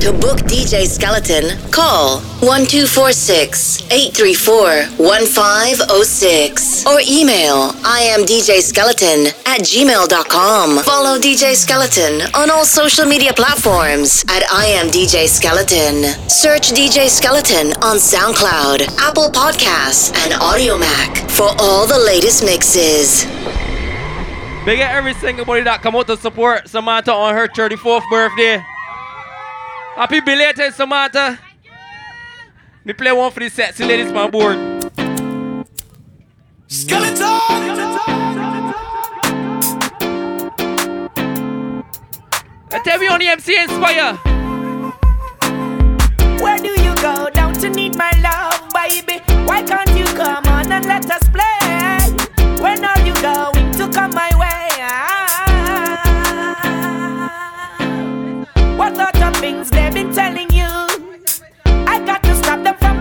To book DJ Skeleton, call 1246 834 1506 or email imdjskeleton at gmail.com. Follow DJ Skeleton on all social media platforms at imdjskeleton. Search DJ Skeleton on SoundCloud, Apple Podcasts, and Audiomack for all the latest mixes. Big up every single body that come out to support Samantha on her 34th birthday. Happy belated, Samantha. Me play one for the sexy ladies on board. Skeleton! I tell me on the MC Inspire. Where do you go down to need my love, baby? Why can't you come on and let us play? When are you going to come my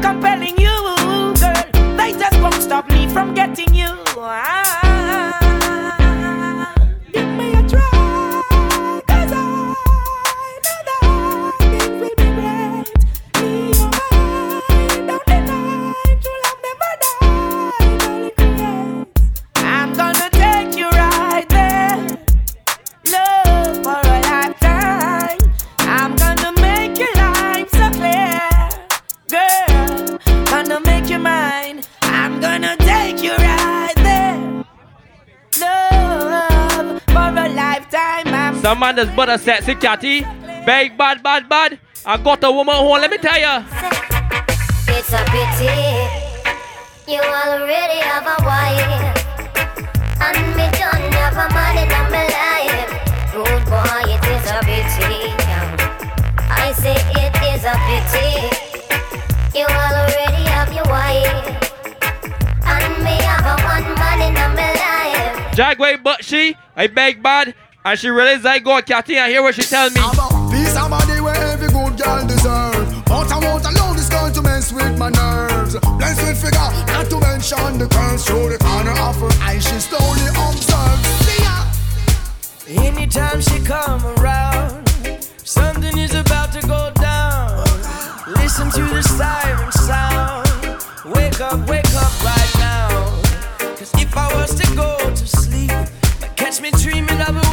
compelling you, girl. They just won't stop me from getting you. Give man that's but a sexy catty. Big bad, bad, bad. I got a woman home, let me tell ya. It's a pity you already have a wife, and me don't have a man in my life. Good boy, it is a pity. I say it is a pity you already have your wife, and me have a one man in my life. Jagway, but she, I beg bad, and she realized I got catty and hear what she tell me. Be somebody where every good girl deserve. But I won't allow this girl to mess with my nerves. Blessed with figure, not to mention the curls through the corner of her eye. She slowly observes. See ya. Anytime she come around, something is about to go down. Listen to the siren sound. Wake up, wake up right now. Cause if I was to go to sleep, might catch me dreaming of a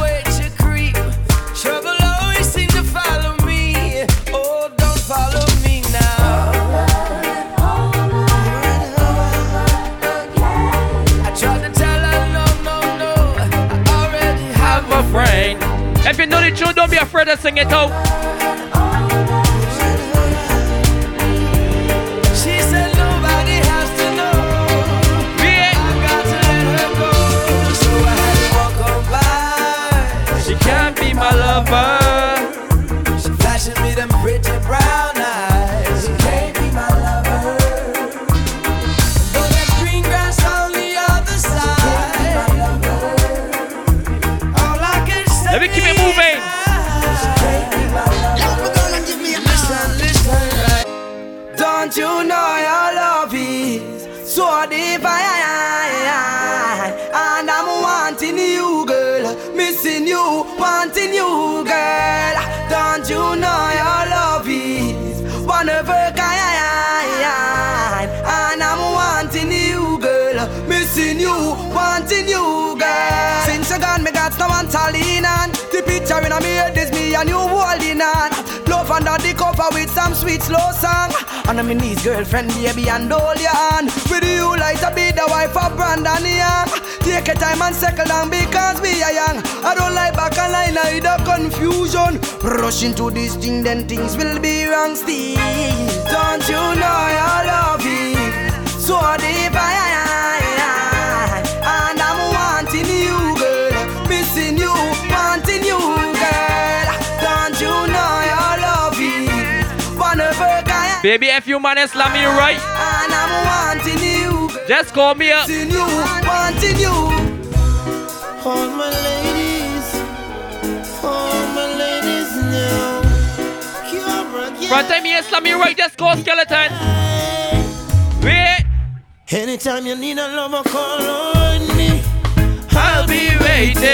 tune, don't be afraid to sing it out. Sweet slow song. And I'm in his girlfriend, baby, and hold your hand. With you like to be the wife of Brandon Young. Take your time and settle down because we are young. I don't like back and line, I the confusion. Rush into this thing, then things will be wrong still. Don't you know your love is so divine? And Baby, if you man slam me right, And I'm wanting you, just call me up. Wanting you, wanting you. All my ladies, all my ladies now. Front time you slam me right, just call skeleton. Wait, Anytime you need a lover, call on me. I'll be waiting.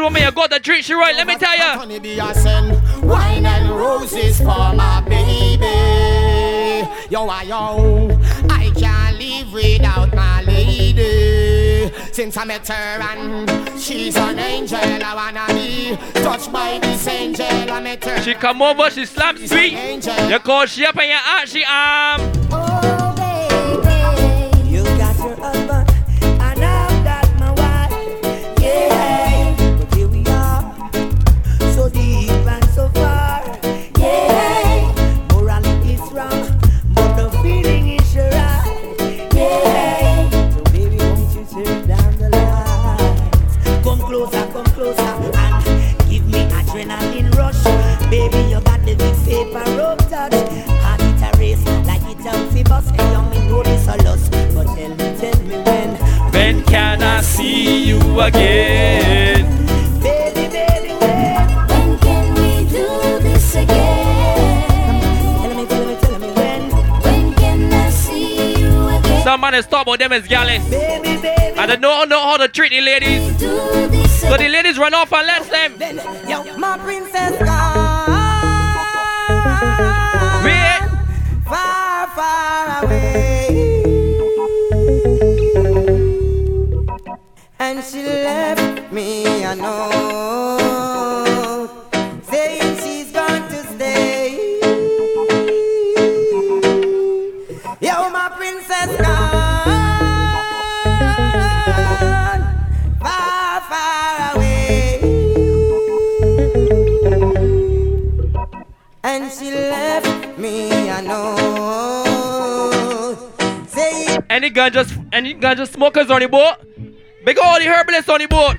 You got a good woman, you got a treat she right. Let me tell you. Honey be a send wine and roses for my baby. Yo, ah, yo, I can't live without my lady. Since I met her and she's an angel, I wanna be touched by this angel. I met her. She come over, she slap sweet. You call she up and you out, she arm. Oh, see you again? Baby, baby, when. When can we do this again? Tell me, tell me, tell me when. When can I see you again? Somebody stop with them as gallus. Baby, baby. I don't know, know how to treat the ladies. So the ladies run off and let them. Yo, my princess gone. She left me a note saying she's going to stay. Yo, my princess gone far, far away. And she left me a note saying. Any ganja, any ganja smokers on the boat? Big all the herbalists on the boat.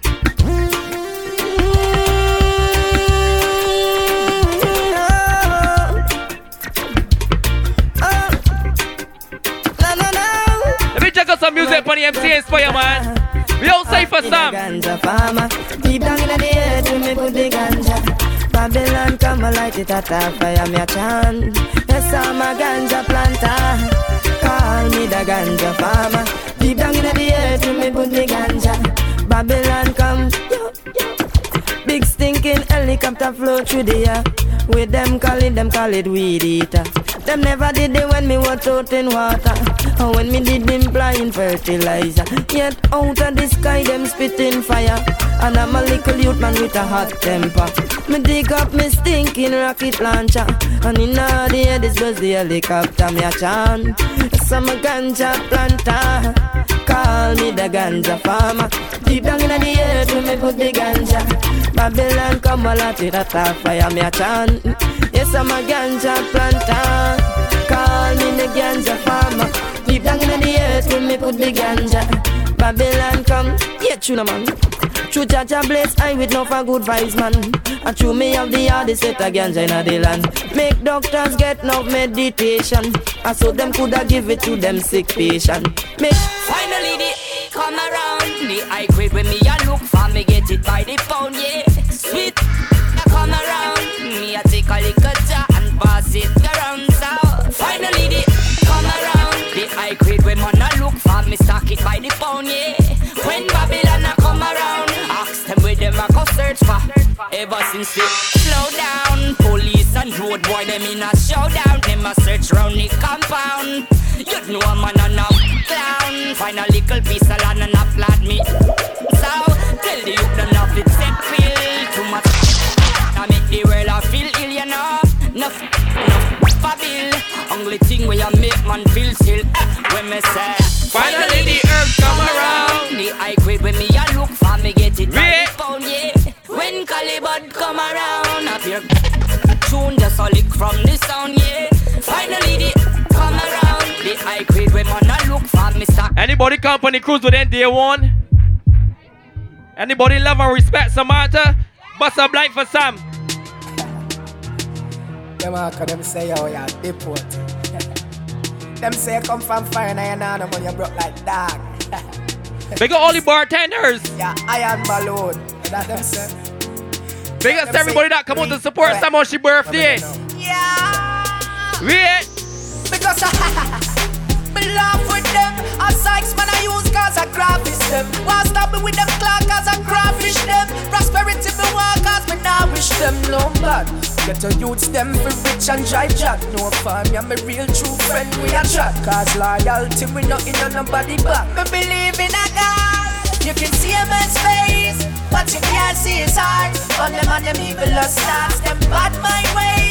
Let me check out some music for the MC Inspire, man. We outside for some. Ganja farmer, deep down in the earth, the ganja. Babylon come it at a fire, me a chant. Yes, I'm a ganja planter. Call me the ganja farmer. Deep down in the earth, the ganja. Babylon come, yo, yo. Big stinking helicopter flow through the air. With them call it, them call it weed eater. Them never did it when me was out in water. Or when me did implying fertilizer. Yet out of the sky, them spitting fire. And I'm a little youth man with a hot temper. Me dig up me stinking rocket launcher. And in all the air, this was the helicopter, me a chant. A ganja planter. Call me the ganja farmer. Deep down in the earth, when me put the ganja. Babylon come a lot it a fire, me a chant. Yes, I'm a ganja planter. Call me the ganja farmer. Deep down in the earth, when me put the ganja. Babylon come, yeah, tuna man. True Jah Jah bless I with no for good vibes, man. And true me have the hardest set of ganja in the land. Make doctors get no meditation. I so them coulda give it to them sick patient. Make Finally the come around The high grade when me a look for me get it by the pound, yeah Sweet ever since the slow down. Police and road boy, them in a showdown. Them a search round the compound. You know a man and a clown. Find a little piece of land and a flat me. So tell the youth don't have it set feel too much. I make the world I feel ill, you know. Enough, enough, for bill. Only thing where I make man feel still. When me say. From the sound, yeah. Finally, the come around. The high grade when man a look for me start. Anybody company cruise with them day one? Anybody love and respect Samantha? Bust a blind for Sam. Them all cause them say yo ya deport. them say come from fire and you know no money you broke like dog. Big up all the bartenders. yeah, iron balloon. That them say. Big up to everybody that come out to support Sam on she birthday. Yeah. Wait. Because I me laugh with them. A Sykes man I use cause I graphish them. Want stop me with them clock cause I crawfish them. Prosperity me want cause me now wish them no bad. Get a youths them for rich and drive jack. No fun, me my real true friend we a chat. Cause loyalty we not in on nobody back. Me believe in a God. You can see a man's face, but you can't see his heart. On them and them evil starts, them bad my ways.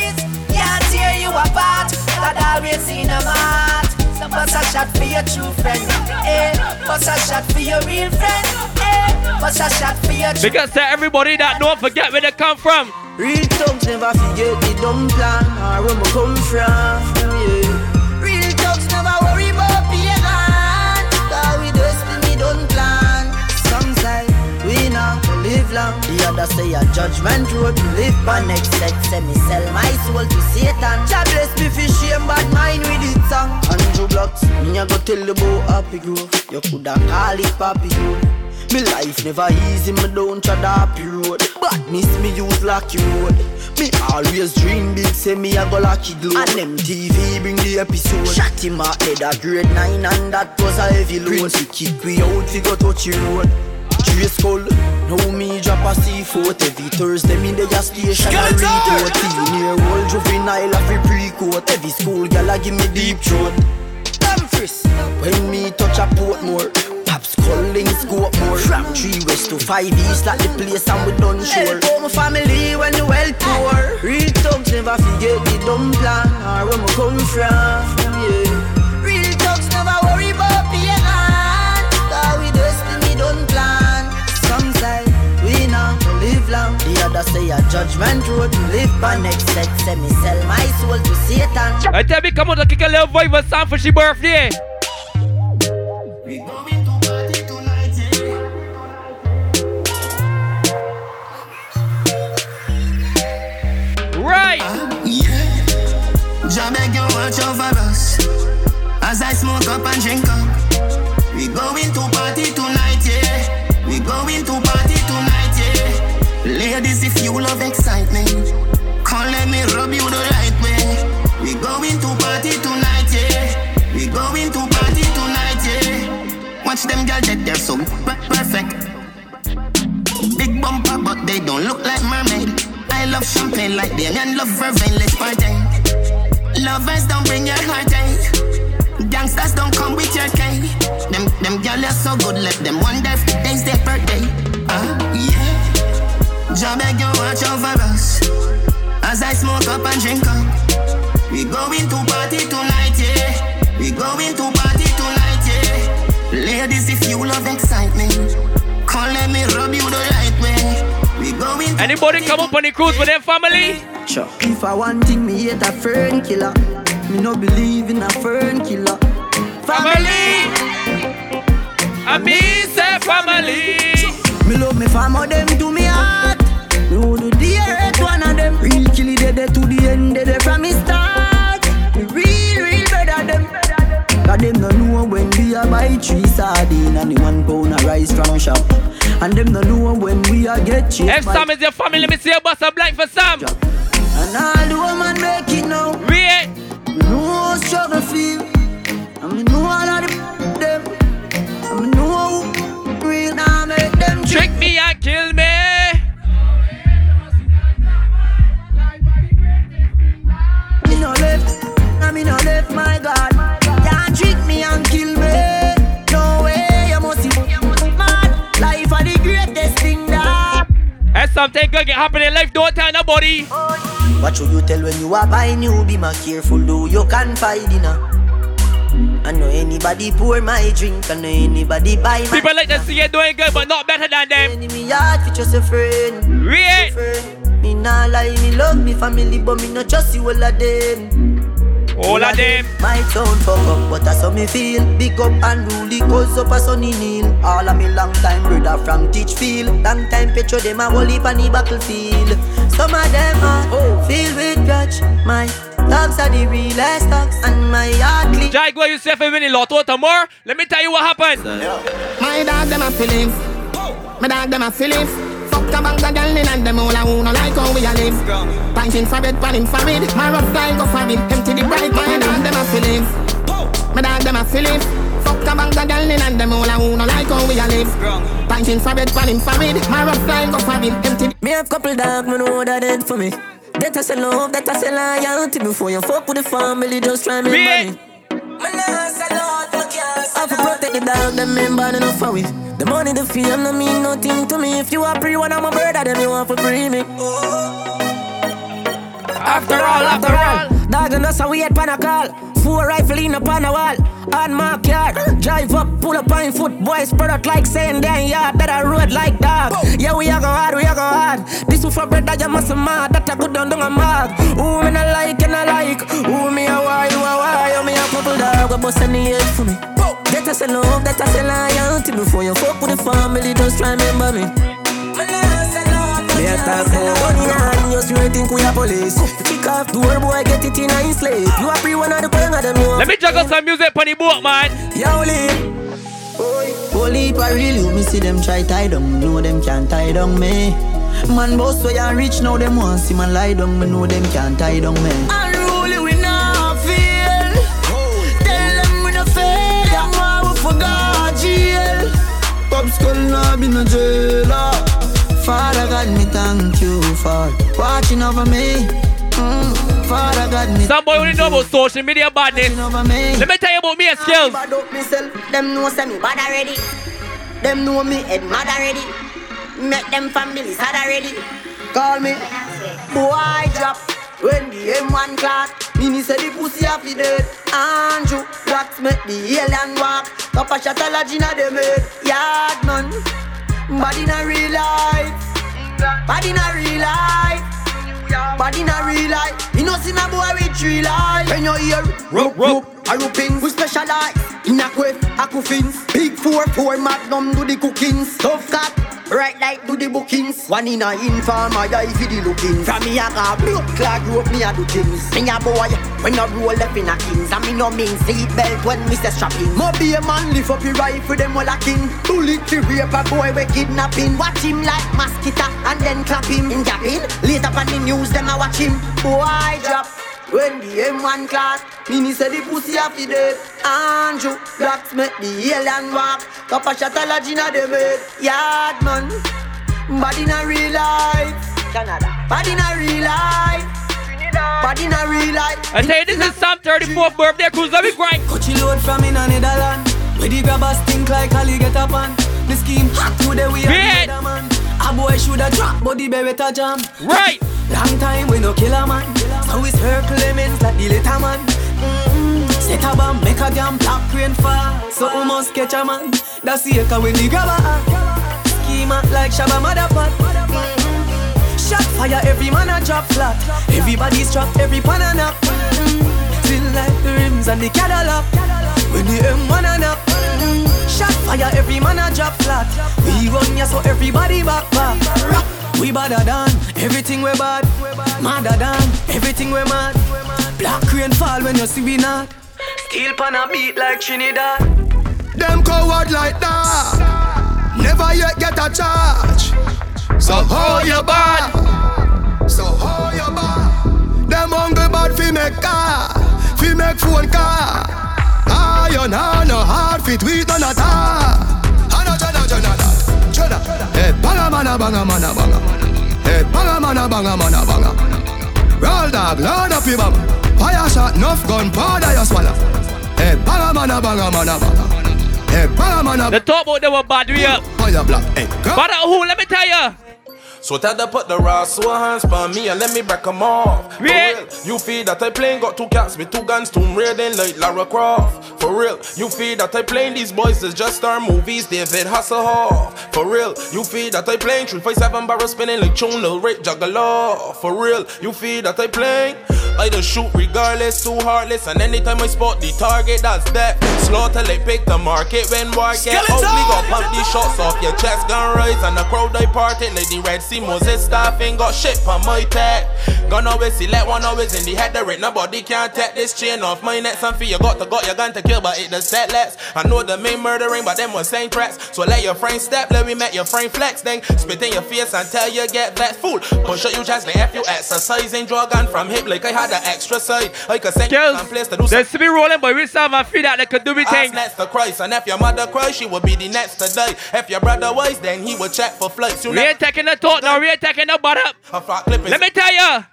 Can't you apart. God always in a heart. Bust a shot for your true friend, eh? Bust a shot for your real friend, eh? Bust a shot for your true Big up to everybody that don't forget where they come from. Real thugs never forget the dumb plan or where we come from. Long. The other say a judgment road to live by. Next set say me sell my soul to Satan. God bless me for shame bad mind with it song. Andrew Blocks, me a go tell you about happy growth. You coulda call it papi. Me life never easy, me don't try the happy road. Badness me use lucky road. Me always dream big, say me a go lucky glow. And them TV bring the episode. Shot him out head a grade 9 and that was a heavy load. Prince we kick we out, we go touch the road. Trace skull, now me drop a C4 Every Thursday. Me dey a station a report. Near old juvenile a free pre-court. Every school gal a give me deep throat. Frisk When me touch a Portmore Pops calling scope more. From 3 west to 5 east like the place and we done sure. Help my family when the well poor. Real thugs never forget the dumb plan. Or where we come from, yeah long say a judgment road to live by Next set say me sell my soul to Satan I tell me come out and kick a little vibe of Sam for she birthday. We going to party tonight, Right. Yeah. Jah beg you watch over us as I smoke up and drink up. We going to party tonight, yeah. Ladies, if you love excitement, come let me rub you the right way. We going to party tonight, yeah. We going to party tonight, yeah. Watch them girls get there so perfect. Big bumper, but they don't look like mermaid. I love champagne like them and love vervain. Let's party. Lovers don't bring your heartache. Gangsters don't come with your cake. Them them girls are so good, let them wonder if today's their birthday. Ah yeah. Jah beg you watch over us as I smoke up and drink up. We going to party tonight, yeah. We going to party tonight, yeah. Ladies, if you love excitement, come let me rub you the right way. We going Anybody come up on the cruise with their family? Sure. If I want thing, me hate a fern killer. Me no believe in a fern killer. Family. I mean, say family. Me love me family, them to me heart. Real killy dead dead to the end, dead from me start. Real, real better them. Cause them no know when we a buy three sardine and the one pound a rice from shop. And them no know when we a get cheap. If Sam is your family, let me see you bust a blind for Sam. And all the woman make it now. Real. Me know how struggle feel. And me know all of the them. And me know real now make them Trick me and kill. Me my God. Can't trick me and kill me. No way, you must be mad. Life are the greatest thing that. If something good can happen in life, don't tell nobody. What should you tell when you are buying new? Be my careful, though you can find dinner. I know anybody pour my drink, I know anybody buy my People like to see you doing good, but not better than them. enemy heart for just a friend. Real. Me me nah lie, me love me family, but me not trust you all of them. All of them. My town fuck up, but that's how me feel. Big up and rule it goes up a sunny kneel. All of me long time brother from Teachfield. Long time petro them a whole heap on the battlefield. Some of them are oh. filled with grudge. My dogs are the realest dogs, and my heart clean. Jai, go yourself a minute, Lotto tomorrow. Let me tell you what happened. My dog them a feelings. Oh. My dog them a feelings. Fuck a bank of girl in and them all a who no like how we a live. Pinting for bed, pan him for it. My rough style go for it. Empty the bright, my dog them a feelings. My dog them a feelings. Fuck a bank of girl in and them all a who no like how we a live. Pinting for bed, pan him for it. My rough style go for it. Empty. the- Me have couple dog, me know that dead for me. That I say love, that I say loyalty. Before you fuck with the family, just try me Wait. money. I have to protect the dog, them men bad enough for we. The money, the fame, no mean nothing to me. If you are free, one of my brother, then you want to free me. After all, after all. Dog and us, how we had pan a call. Four rifle in upon a wall. On my car, drive up, pull up on foot. Boys spread out like saying damn yard. That I road like dog. Yeah, we a go hard, we a go hard. This one for brother, you must mad. That a good down down a mark. Who me not like and I like. Who me a why, you a why. You me a couple dog, a bust any head for me. That I say love, that I say loyalty. Before you fuck with the family, just try remember me. Me a talk money and you straight think we a police. Kick off door, boy, get it in a sleep. You a free one of the queen of them, Let me juggle some music on the boat, man. Yo, Holy I really me see them try tie down, know them can't tie down me. Man boss where you rich now them want see man lie down, me know them can't tie down me. Unruly we Pop skull now be no jailer. Father God, me thank you for watching over me. Mm. Father God, me Some boy only know about social media badness. me. Let me tell you about me and skills. Bad up myself, them know say me bad already. Them know me head mad already. Make them families sad already. Call me boy drop when the M1 clock. Mini say the pussy off the dead. Andrew blacks make the alien walk. Papa shot a lodge inna them head. Yard man, bad in a real life. Bad in a real life. Bad in a real life. You know see my boy with three life. When you hear rope rope, a roping, we specialize in a quiff, a coffins. Big four four magnum do the cookings. Tough cat. Right like do the bookings. One in a inform I die for the looking From me I got blood clot group me a do things. Me a boy when I roll up in a kings. And me no mean seat belt when me say strapping. Mo be a man lift up your rifle them all a king. Bullet to rape a boy we kidnapping. Watch him like mosquito and then clap him. In japping Later on the news them a watch him. Boy drop when the M1 class, Mini say the pussy off the dead. Andrew, blacks make the alien walk. Copper shot a lodge inna them head Yard man, bad in a real life. Canada. Bad in a real life. Bad in a real life. I tell you, this is Sam 34th birthday cruise. Let me grind. Coachy load from in a Netherland Where the grabbers stink like Ali get up on The scheme hot today we are Beat. the other man A boy shoulda drop but the beretta jam. Right. Long time we no kill a man. So we circle lemons like the little man. Mm-hmm. Set a bomb, make a damn black rain fall. So we must catch a man. That's the echo when the grabber Schema like Shabba Motherpot mm-hmm. Shot fire, every man a drop flat. Everybody's trapped, every pan a knock mm-hmm. Still like the rims and the Cadillac. When the M1 a knock mm-hmm. Shot fire, every man a drop flat We run ya so everybody back back. We badder than everything we bad Madder than everything we mad Black rain fall when you see we not Steel pan a beat like Trinidad Them coward like that. Never yet get a charge. So hold you bad? So hold you bad? Them hungry bad fi make car, fi make phone car. Iron hand no hard fit we done a. Ano jana jana da, jana. Hey eh, banga mana banga mana banga. Hey banga mana banga mana banga. Roll dog, load up your bum. Fire shot, enough gun, powder you swallow. Hey banga mana banga mana banga. Hey banga mana The talk about they were bad, we up. Fire black, hey. But who? Let me tell you. So tell them put the raw so hands on me and let me break them off. For real, you feel that I playing got two cats with two guns, tomb raiding like Lara Croft. For real, you feel that I playing these boys is just star movies, David Hasselhoff. For real, you feel that I playing 357 barrel spinning like Chun Lil Rick Juggalo. For real, you feel that I playing. I just shoot regardless, too heartless, and anytime I spot the target, that's death. Slaughter like pick the market when war get out. Got pump these shots off your chest, gun rise, and the crowd I parted like the Red Sea Moses staff ain't got shit for my tech. Gun always select one always in the head, there ain't nobody can take this chain off my neck. Something you got to got your gun to kill, but it the set less. I know the main murdering, but them was same tracks. So let your frame step, let me make your frame flex, then spit in your face until you get that fool. Push up you chest, then if you exercising, draw gun from hip like I had the extra side. I could send you some place to do Let's be rolling, but We still have a feet that they could do me Ask thing. next to Christ, and if your mother cries, she will be the next to die. If your brother wise, then he will check for flights. You We ain't taking the talk now. We ain't taking the butt up. A flat clip is Let me tell ya.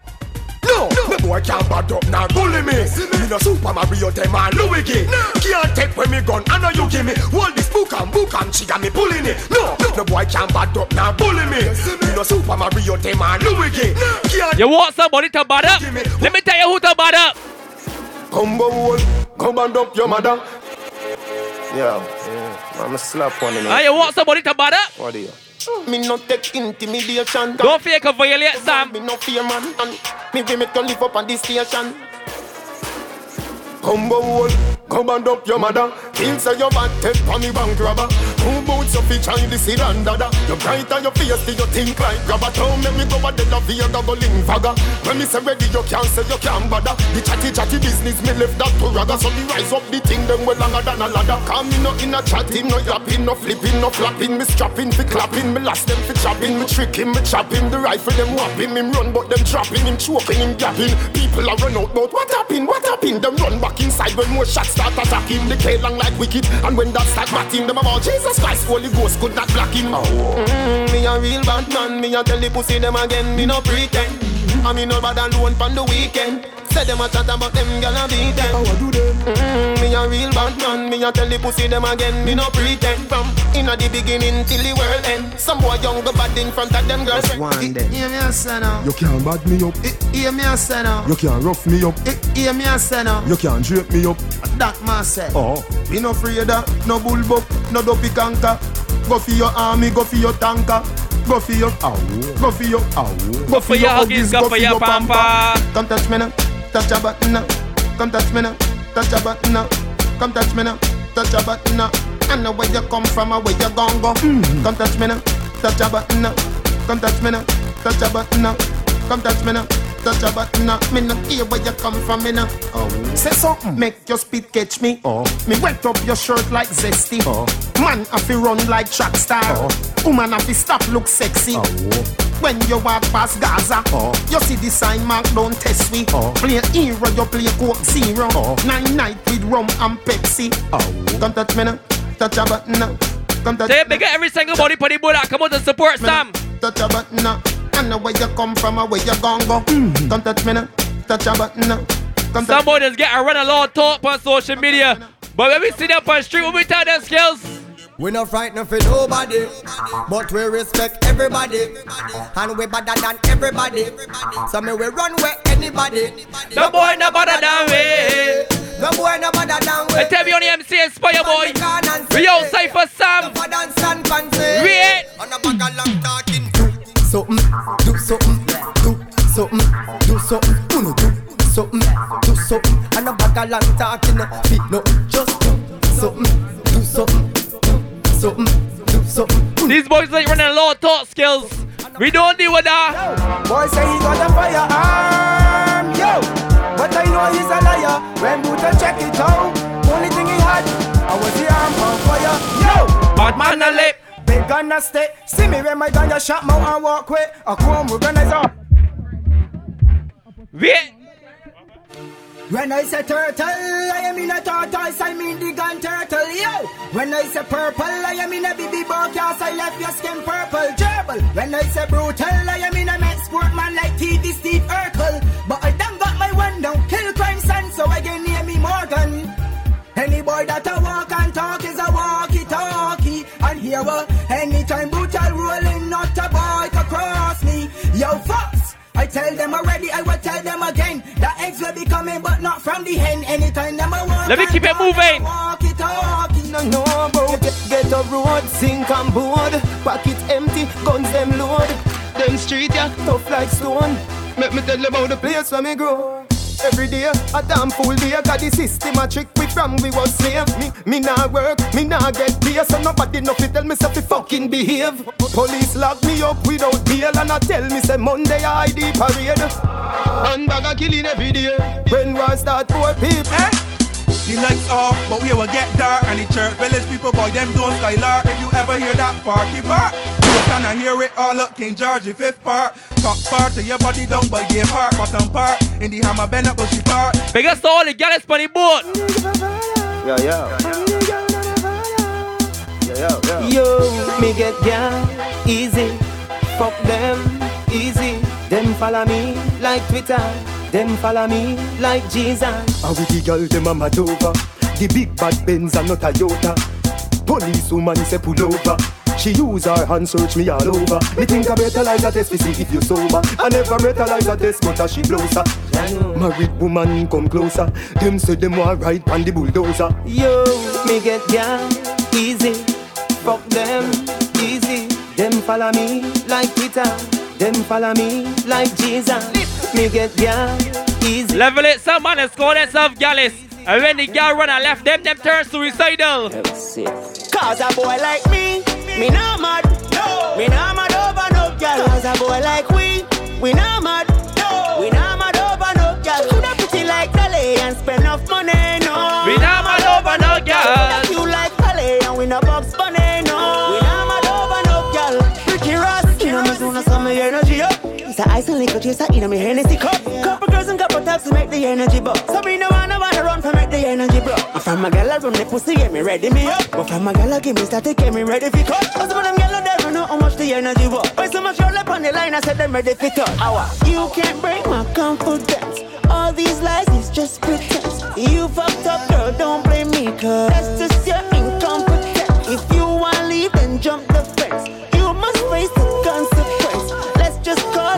No, me boy can't bad up now bully me. Me no Super Mario them and Luigi. Can't take when me gun, I know you give me. Hold this book and book and she got me pulling it. No, no boy can't bad up now bully me. Me no Super Mario them and Luigi. Can't You want somebody to butt up? Let me tell you who to butt up. Combo wall, come and up your mother. Yeah, yeah. I'm a slap one in Ah, you want somebody to butt up? What do you? Me no take intimidation. Don't fake a violate, Sam. Me no fear man. And me give me to live up on this station. Combo wall, come and up your mother. Kill say your bad take for me bank robber. Two boots of each eye, this is dada. You bright on your face, do you think like grabber? Don't make me go a dead of here, go link fagger. When me say ready, you can't say you can't bother. The chatty chatty business, me left that to ragga. So me rise up the thing, them well longer than a ladder. Come me no in a chatting, no yapping, no flipping, no flapping. Me strapping, fi clapping, me last them fi chopping. Me tricking, me chopping. The rifle them whopping, him run, but them trapping, him choking, him gapping. People are run out, but what happened? What happened? Them run back inside when more shots start attacking. They play long like wicked, and when that start batting, them about Jesus Christ, Holy Ghost could not block him. Mm, me a real bad man. Me a tell the pussy them again. Me no pretend. I me no bad alone pon the weekend. Say them a chat about them gonna beat them. How do them? Mm, me a real bad man. Me a tell the pussy them again. Me no pretend. From inna the beginning till the world end. Some boy young go bad in front of them girlfriend. One day. Hear me a say now. You can't bad me up. Hear me a say now. You can't rough me up. Hear me a say now. You can't drape me up. That man say. Oh. Me no afraid of no bullbuck, no dopey canker. Go for your army, go for your tanker. Go for your ow, go for your ow, Go for your huggies, go for your pamper. Come touch me now, touch a button now. Come touch me now, touch a button now. Come touch me now, touch a button now. I know where you come from or where you gon' go. Mm. Come touch me now, touch a button now. Come touch me now, touch a button now. Come touch me now, touch a button now. Me no hear where you come from, me now. Oh. Say something, make your speed catch me. Oh. Me wet up your shirt like zesty. Oh. Man, I fi run like track star. Oh. Woman, I fi stop look sexy. Oh. When you walk past Gaza, oh. you see the sign mark don't test me. Oh. Play hero, you play Coke Zero. Oh. Nine night with rum and Pepsi. Oh. Come touch me now, touch a button now. Come touch Say big up every single body for the bullet. Come out to support Sam. touch a button now. I know where you come from or where you gon' go. Mm-hmm. Come touch me now, touch a button now. Come touch Some boys just get a run a lot of talk on social media. But when we see them on the street, when we tell them skills, We no frightened for nobody, but we respect everybody, and we better than everybody. So me we run where anybody. No boy no better than we. No boy no better than we. I tell me on the MC Inspire boy. We outside for Sam. We ain't. On a bag of long talking. Do something, do something, do something, do something. Uno do something, do something. On a bag of long talking. Feet no, just do something, do something, do something, do something. These boys like running a lot of talk skills. We don't deal with that. Boy say he got a firearm, yo. But I know he's a liar. When Buddha check it out, only thing he had, I was the arm on fire, yo. Bad man a lip. Big gonna stay. See me when my gun just shot mouth and walk away. I come organize up. Wait. When I say turtle, I am in a tortoise, I mean the gun turtle, yo. When I say purple, I am in a baby cause I left your skin purple, gerbil. When I say brutal, I am in a mad sportman like TV Steve Urkel. But I done got my one down, kill crime son, so I can name me Morgan. Any boy that a walk and talk is a walkie talkie. And here we tell them already, I will tell them again. The eggs will be coming, but not from the hen. Anytime them I want. Let me keep it moving. Walk it, walk it. No, no, bro. Get, get a road, sink and board. Pocket empty, guns them load. Them street, yeah, tough like stone. Let me tell you about the place where me grow. Every day, a damn fool day. Got the system a trick we from we was slave Me, me nah work, me nah get pay So nobody know fi tell me say fi fucking behave. Police lock me up without bail And I tell me say Monday I ID parade. And bag a killing every day. When war start poor people. Eh? The lights off, but we will get dark. And the church village people boy them don't skylark If you ever hear that party bark You can hear it all up King George the fifth part. Top part to your body down by gay part Bottom part in the hammer bend up she part Big us to all the gals on the boat. Yeah, yeah. Yeah, yeah. Yo, me get down easy. Fuck them easy. Them follow me like Twitter them follow me like Jesus. And with the girl, them a mad over. The big bad Benz and not a Toyota. Police woman say pull over. She use her hand search me all over. Me think I better like a test to see if you sober. I never better like a test, but as she blows her. Married woman come closer. Them say them want ride on the bulldozer. Yo, me get down easy. Fuck them easy. Them follow me like Peter. Them follow me like Jesus me get gal easy. Level it, some man has scored themselves gallus. And when the gal run and left them, them turn suicidal. Cause a boy like me, me not mad. No. Me not mad over no gal. Cause a boy like we, we not mad. No. We not mad over no gal. Coulda pretty like Dolly and spend enough money, no. We not mad over no gal. You like Dolly and we no box bunny, It's a liquor chaser in my Hennessy cup. Couple girls and couple taps to make the energy buck. So me no wanna wanna run for make the energy bro. I'm from my gal run the pussy get me ready me up. But from my gal give me static get me ready for cut. Cause when them gal there know how much the energy was. Why so much roll up on the line I said them ready for cut. You can't break my confidence. All these lies is just pretense. You fucked up girl, don't blame me cause that's just your incompetence. If you wanna leave then jump the fence. You must face the consequence.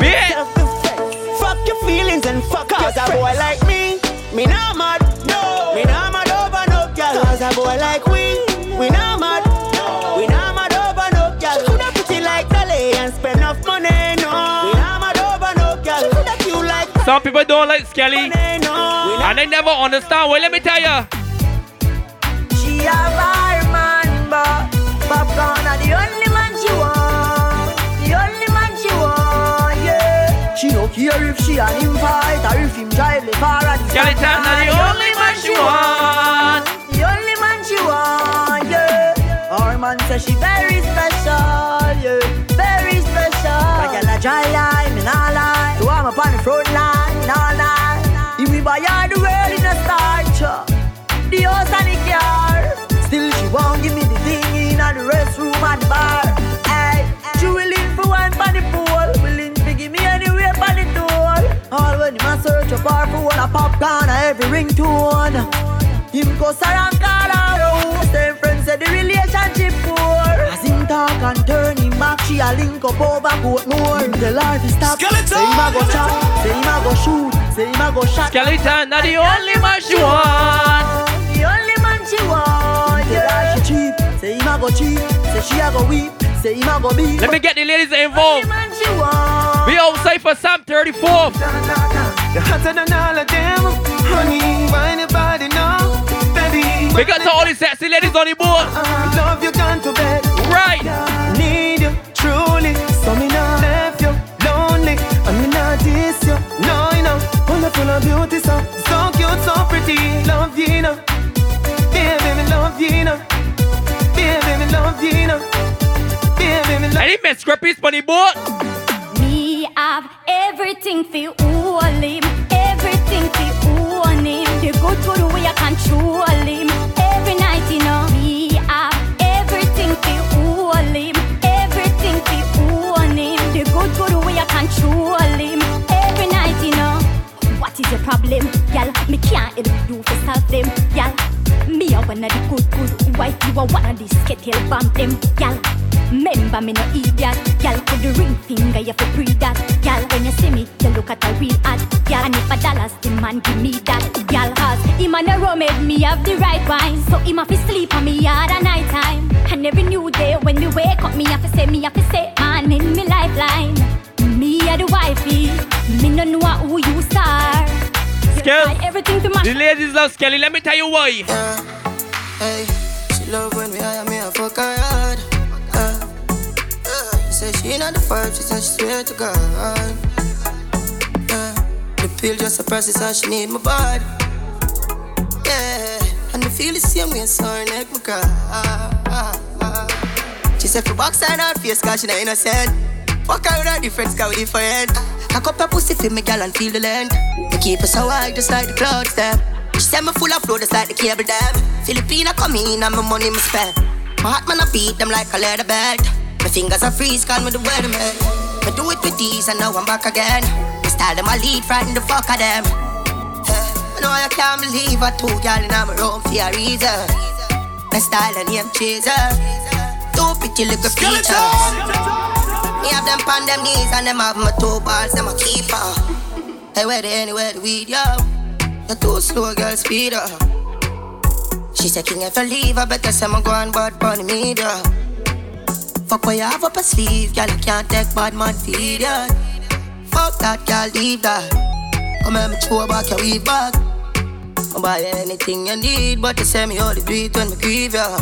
Let's just call it self-defense. Fuck your feelings and fuck Cause a boy like me, me not mad. No. Me not mad over no girl. Cause a boy like we, we not mad. No. We not mad over no girl. Coulda pretty like Dolly and spend enough money. No. We not mad over no girl. Coulda cute like Some people don't like Skelly. No. And they never understand. Well, let me tell you. And him fight or if him drive the car at the Skeleton are the only man she want. The only man she want, yeah. Our man says she very special, yeah. Very special. Like a dry line, me nah lie. So I'm up on the front line, nah lie. If we buy all the world in a starch, the house and the car. Still she won't give me the thing in the restroom and bar. All when him a search a bar for one a popcorn a every ringtone. Him go around call out. Same friends say the relationship poor. As him talk and turn him back, she a link up over court more. Him life is to stop. Skeleton! Say him a go chop. Say him a go shoot. Say him a go shot. Skeleton are the only man she want. The only man she want, yeah. She cheap, say him a go cheap, say she a go weep, say him a go beat. Let me get the ladies involved. The man she want. We outside for Sam 34. You're hotter than all of them, honey. Why nobody know, baby? We got to all the sexy ladies on the board. Love you, gone to bed. Right. Need you, truly. So me not left you lonely. I me not diss you. No, you know. Full of full of beauty, so so cute, so pretty. Love you, you know. Baby, me love you, you know. Baby, me love you, you know. Baby, me love Any men scrappies on the board? Have everything for all him, everything for own him. The good good way I control him. Every night, you know. Me have everything for all him, everything for own him. The good good way I control him. Every night, you know. What is your problem, y'all? Me can't help you to solve them, y'all. Me a one of the good good wife, you a one of the skittle bomb them, y'all. Remember me no idiot, y'all. Put the ring finger, you fi pre that, y'all. When you see me, you look at a real ad, gal. And if a dollars, the man give me that gal has. Him and a made me have the right wine, so him have to sleep on me yard at night time. And every new day when me wake up, me have to say, me have to say, man in me lifeline. Me are the wifey, me no know who you are. Skelly, everything to my the ladies love Skelly. Let me tell you why. Hey, she love when we hire me a fuck her hard. Uh, uh, said she not the vibe, she said she swear to God. Yeah, the pill just a process and she need my body. Yeah, and I feel the same way, so her neck my cry. She said for box her out face, cause she not innocent. Fuck her with her different, cause we different. Cock up her pussy for me, girl, and feel the length. We keep us so high, just like the clouds, them. Said me full of flow, just like the cable dam. Filipina come in, and my money me spend. My heart man, I beat them like a leather belt. My fingers are freeze, call me the weatherman. I do it with these, and now I'm back again. My style them, I lead, frighten the fuck of them. Eh, I know I can't believe I two girl in my room for a reason. My style and name chaser. Two pretty little features. Me have them on them knees and them have my two balls, them a keeper. Hey, where they anywhere the weed, yo? You too slow, girl, speed up. She said, King, if I leave, I better say I'm going bad the media. Fuck what you have up a sleeve, girl, you can't take bad man feed ya. Fuck that, girl, leave that. Come here, me throw back your weed back. I'll buy anything you need, but you say me only do it when me grieve ya.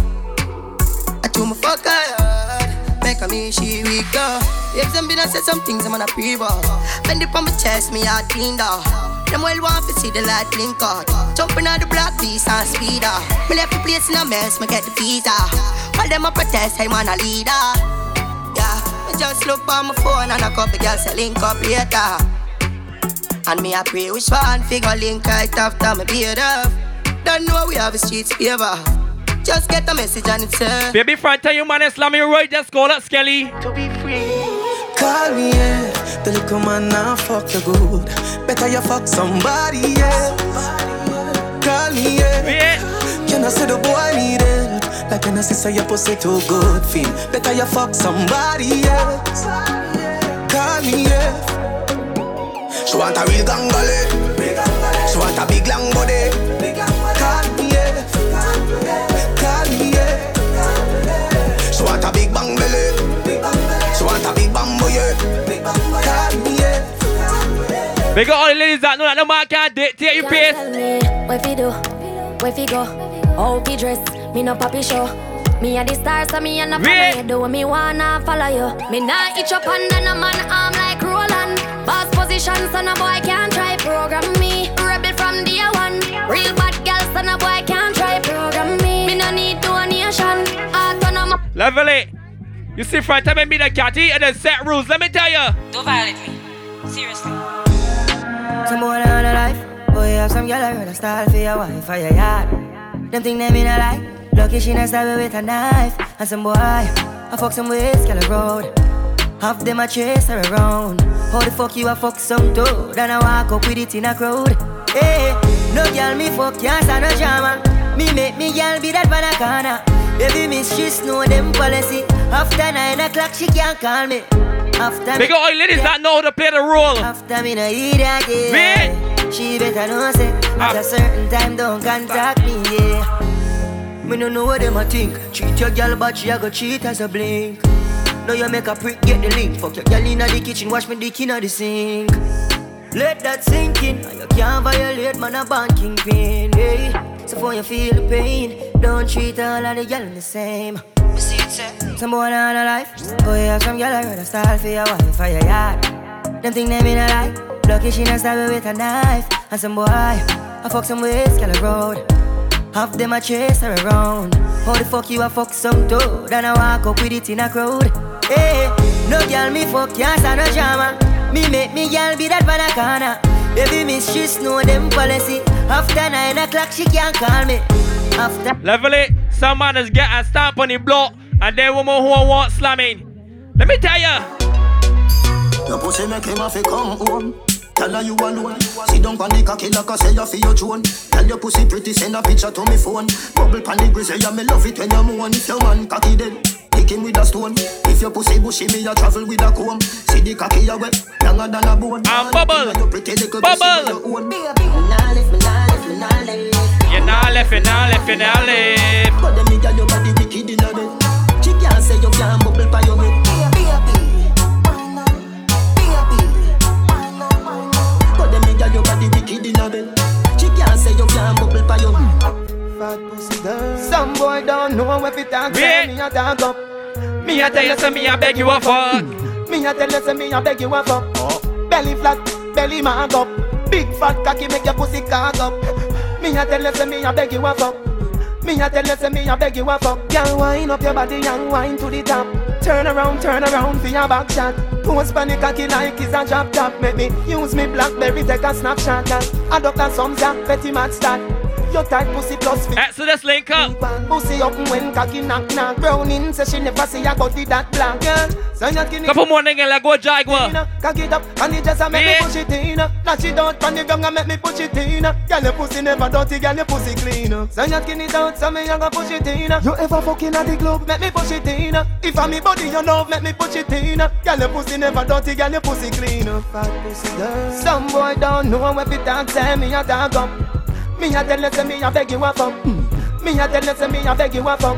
I told my fuck her, make me she weak though. If them been I said some things I'm on a pre-ball. Bend it on my chest, me heart clean though. Them well want to see the light blink out. Jumping on the block, beast and speeder. Me left the place in a mess, me get the visa. While them a protest, I'm on a leader. Yeah, me just look on my phone and a couple girls say link up later. And me a pray which one figure link right after me beard up. Don't know we have a streets favor. Just get a message and it's uh, Baby front tell you man slam me right, just call up Skelly. To be free. Call me, yeah. The little man now fuck you good. Better you fuck somebody else. Call me, yeah. yeah. You know, say the boy need it. Like I say your pussy too good, feel. Better you fuck somebody else. Call me, yeah. She want a real gangale. She want a big long body. Big up all the ladies that know that no man can't dictate your pace. Where fi do, where fi go, how fi dress, me no papi show. Me a the star, so me a no follow you. Do me wanna follow you. Me nah itch up under no man arm like Roland. Boss position, so no boy can't try program me. Rebel from day one. Real bad girl, so no boy can't try program me. Me no need donation. Autonomous. Level it. You see, front time me the catty and then set rules. Let me tell you. Don't violate me. Seriously. Some boy on a life. Oh, boy, have some girl I rather style for your wife or your yard. Them think they mean a lie. Lucky she not stab with a knife. And some boy, I fuck some ways, girl a road. Half them a chase her around. How the fuck you a fuck some toad? And I walk up with it in a crowd. Hey, no girl me fuck can't stand no drama. Me make me girl be that banana. Baby miss she know them policy. After nine o'clock she can't call me. After Big all ladies that know how to play the role. After me no eat again. She better know say at ah. a certain time don't contact me, yeah. Me no know what them a think. Cheat your girl, but she a go cheat as a blink. Now you make a prick get the link. Fuck your girl inna the kitchen, wash me dick inna the sink. Let that sink in. Now you can't violate man a banking pain. Hey. Eh? So for you feel the pain, don't treat all of the girl the same. Some boy on a life, oh, boy have some girl I rather style for your wife oh, or your yard. Them think they mean a lie. Lucky she not stab with a knife. And some boy, I fuck some ways, girl a road. Half them a chase her around. How the fuck you a fuck some toad? And I walk up with it in a crowd. Hey, no girl me fuck can't no drama. Me make me girl be that banana. Baby miss she know them policy. After nine o'clock she can't call me. After Level it. Some man is get a stamp on the block and then woman who want slamming. Let me tell ya. Your pussy make him have to come home. Tell her you alone. Sit down on the cocky like I say you feel your drone. Tell your pussy pretty, send a picture to me phone. Bubble pan the grizzly, yeah, me love it when you moan. If your man cocky dead, pick him with a stone. If your pussy bushy, me a travel with a comb. See the cocky a wet, younger than a bone. And bubble, You pretty little bubble. pussy, you own. Nah left, me nah left, me nah left. You not left, you not left, you not left. But them nigga your body wicked in a bed. A dog up. Me a tell you, say me a beg you a fuck. Me a tell you, say me a beg you a fuck. Belly flat, belly mag up. Big fat cocky make your pussy cock up. Me a tell you, say me a beg you a fuck. Me a tell you, say me a beg you a fuck. Girl, wind up your body and wind to the top. Turn around, turn around for your back shot. Post the cocky like it's a drop top. Make me use me Blackberry take a snapshot. I duck a some jack, petty mad start. Your tight pussy plus fit. Exodus link up. Pussy up when cocky knock knock. Browning say she never see a body that black. Girl, so you can Couple more niggas like go Jaguar. Cock it up and it just a make me push it in. Latch it out from the ground and make me push it in. Girl your pussy never dirty, girl your pussy clean. So you skin it out so me a go push it in. You ever fucking at the club, make me push it in. If I'm me body you love, make me push it in. Girl your pussy never dirty, girl your pussy clean. Fat pussy. Girl Some boy don't know what it talk, say me a dog up Me a tell you say me a beg you a fuck Mm. Me a tell you say me a beg you a fuck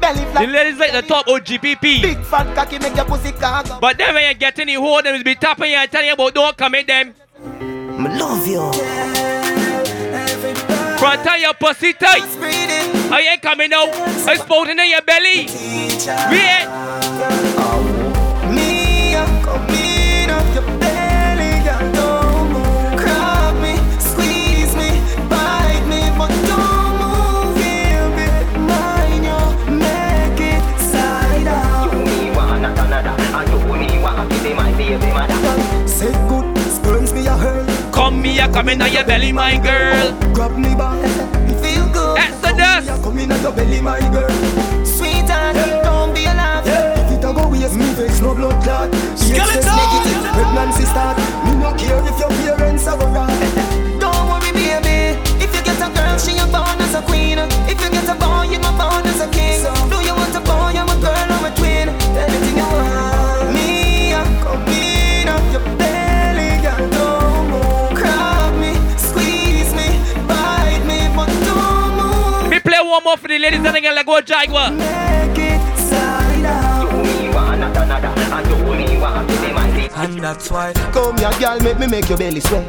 Belly The ladies like the top OGPP. Big fat cocky make your pussy cock up But then when you get in the hole, them will be tapping you and telling you about don't commit them. Me love you. Front tell your pussy tight. I ain't coming out. It's spouting in your belly. Wait. Me, me, I come in on your belly, my girl. Grab me back, me feel good. Exodus. Come in at your belly, my girl. Sweetheart, don't be alarmed. If it a go waste me face, no blood clot. Skeleton! negative, pregnancy start. Me no care if your parents are wrong. Don't worry, baby. If you get a girl, she a born as a queen. One more for the ladies and again like go Jaguar. Make it side out. And that's why Come here, girl, make me make your belly swell.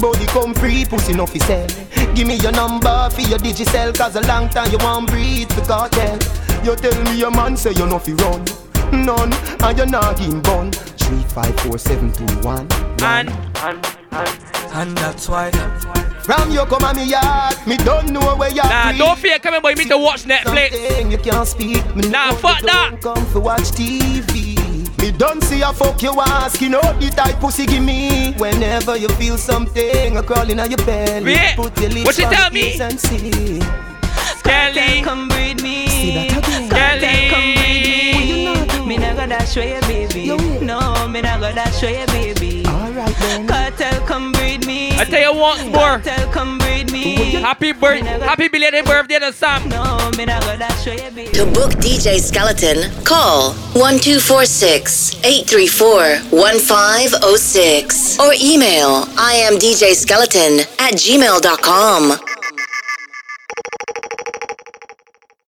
Body come free, pussy no fi sell. Give me your number for your digicel, cause a long time you want breathe for cartel. You tell me your man say you no fi run. None, and you're not in bun. Three, five, four, seven, two, one. And, and that's why From you come on me yard, me don't know where you're Nah, don't fear coming, boy. me to watch Netflix. Something you can't speak. Me Nah, know fuck you that. don't Come to watch TV. Me don't see a fuck you asking out the type pussy give me. Whenever you feel something a crawling on your belly, Wait, put your lips what you on tell the me? keys and see. Kelly. Come breed me. See that again? Kelly. Come breed me. Me not gonna dash away, baby. No, me not gonna dash away, baby. Alright then. Cartel, come breed me. I tell you once more. Cartel, come breed me. Happy birthday, happy belated birthday to Sam. No, me not gonna dash away, baby. To book DJ Skeleton, call 1246 834 1506 or email I am DJ Skeleton at gmail.com.